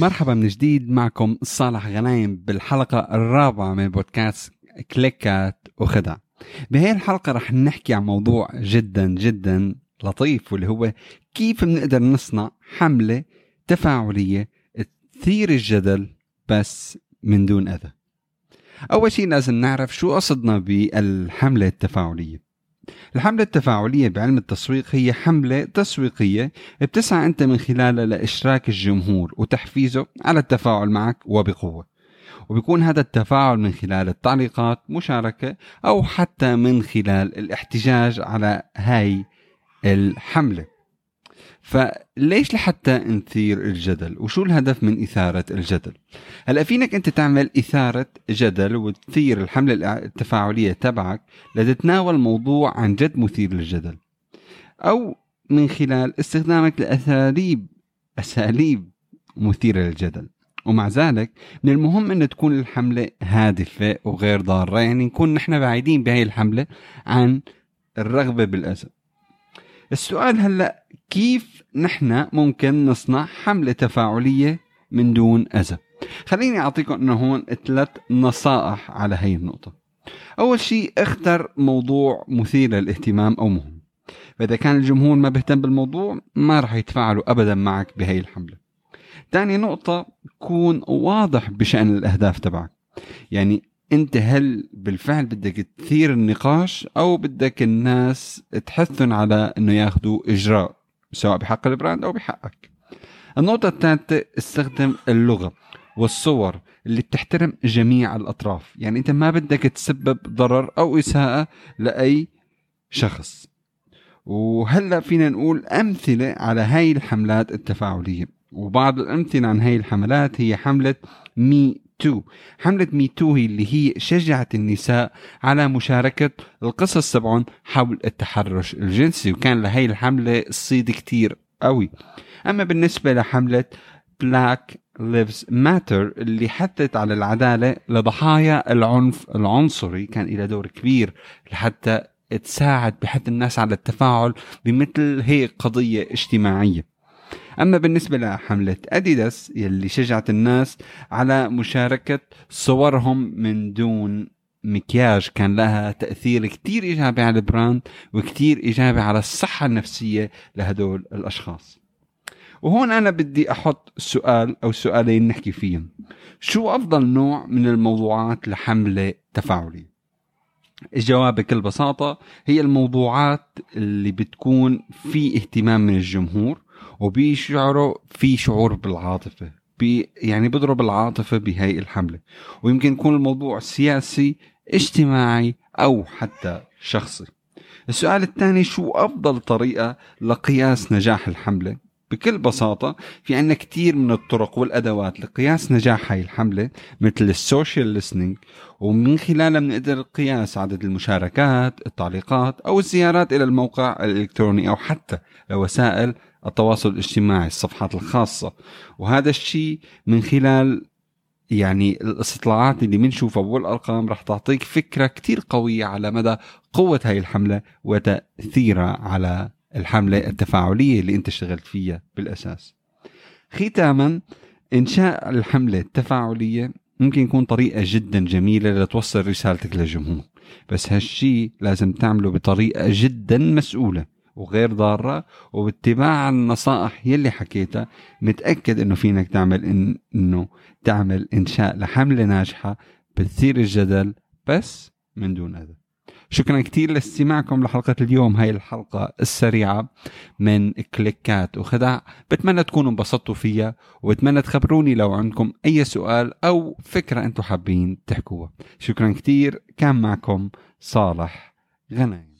مرحبا من جديد معكم صالح غنايم بالحلقة الرابعة من بودكاست كليكات وخدع. بهي الحلقة رح نحكي عن موضوع جدا جدا لطيف واللي هو كيف بنقدر نصنع حملة تفاعلية تثير الجدل بس من دون أذى. أول شيء لازم نعرف شو قصدنا بالحملة التفاعلية. الحملة التفاعلية بعلم التسويق هي حملة تسويقية بتسعى أنت من خلالها لإشراك الجمهور وتحفيزه على التفاعل معك وبقوة. وبيكون هذا التفاعل من خلال التعليقات مشاركة أو حتى من خلال الاحتجاج على هاي الحملة. فليش لحتى نثير الجدل؟ وشو الهدف من إثارة الجدل؟ هلا فينك أنت تعمل إثارة جدل وتثير الحملة التفاعلية تبعك لتتناول موضوع عن جد مثير للجدل أو من خلال استخدامك لأساليب أساليب مثيرة للجدل. ومع ذلك من المهم أن تكون الحملة هادفة وغير ضارة يعني نكون نحن بعيدين بهاي الحملة عن الرغبة بالأذى السؤال هلأ كيف نحن ممكن نصنع حملة تفاعلية من دون أذى؟ خليني أعطيكم أنه هون ثلاث نصائح على هي النقطة. أول شيء اختر موضوع مثير للاهتمام أو مهم. فإذا كان الجمهور ما بيهتم بالموضوع ما راح يتفاعلوا أبدا معك بهي الحملة. ثاني نقطة كون واضح بشأن الأهداف تبعك. يعني أنت هل بالفعل بدك تثير النقاش أو بدك الناس تحثهم على إنه ياخذوا إجراء سواء بحق البراند أو بحقك؟ النقطة الثالثة استخدم اللغة والصور اللي بتحترم جميع الأطراف. يعني أنت ما بدك تسبب ضرر أو إساءة لأي شخص. وهلأ فينا نقول أمثلة على هاي الحملات التفاعلية. وبعض الأمثلة عن هاي الحملات هي حملة Me Too حملة Me Too هي اللي هي شجعت النساء على مشاركة القصص تبعهم حول التحرش الجنسي وكان لهي الحملة صيت كتير قوي. أما بالنسبة لحملة Black Lives Matter اللي حثت على العدالة لضحايا العنف العنصري كان إلى دور كبير لحتى تساعد بحث الناس على التفاعل بمثل هيك قضية اجتماعية. أما بالنسبة لحملة أديداس يلي شجعت الناس على مشاركة صورهم من دون مكياج كان لها تأثير كتير إيجابي على ال brand وكتير إيجابي على الصحة النفسية لهدول الأشخاص. وهون أنا بدي أحط سؤال أو سؤالين نحكي فيهم. شو أفضل نوع من الموضوعات لحملة تفاعلية؟ الجواب بكل بساطة هي الموضوعات اللي بتكون في اهتمام من الجمهور وبيشعروا في شعور بالعاطفة بي يعني بيضرب العاطفة بهي الحملة. ويمكن يكون الموضوع سياسي اجتماعي أو حتى شخصي. السؤال الثاني شو أفضل طريقة لقياس نجاح الحملة؟ بكل بساطة في عنا كتير من الطرق والأدوات لقياس نجاح هاي الحملة مثل ال social listening ومن خلالها بنقدر قياس عدد المشاركات التعليقات أو الزيارات إلى الموقع الإلكتروني أو حتى وسائل التواصل الاجتماعي الصفحات الخاصة. وهذا الشيء من خلال يعني الاستطلاعات اللي بنشوفها والأرقام رح تعطيك فكرة كتير قوية على مدى قوة هاي الحملة وتأثيرها على الحملة التفاعلية اللي انت اشتغلت فيها بالأساس. ختاما إنشاء الحملة التفاعلية ممكن يكون طريقة جدا جميلة لتوصل رسالتك للجمهور بس هالشي لازم تعمله بطريقة جدا مسؤولة وغير ضارة وباتباع النصائح يلي حكيتها متأكد إنه فينك تعمل إن إنه تعمل إنشاء لحملة ناجحة بتثير الجدل بس من دون أذى شكرا كثير لاستماعكم لحلقة اليوم. هاي الحلقة السريعة من كليكات وخدع. بتمنى تكونوا انبسطتوا فيها وبتمنى تخبروني لو عندكم أي سؤال أو فكرة أنتم حابين تحكوها. شكرا كثير كان معكم صالح غنايم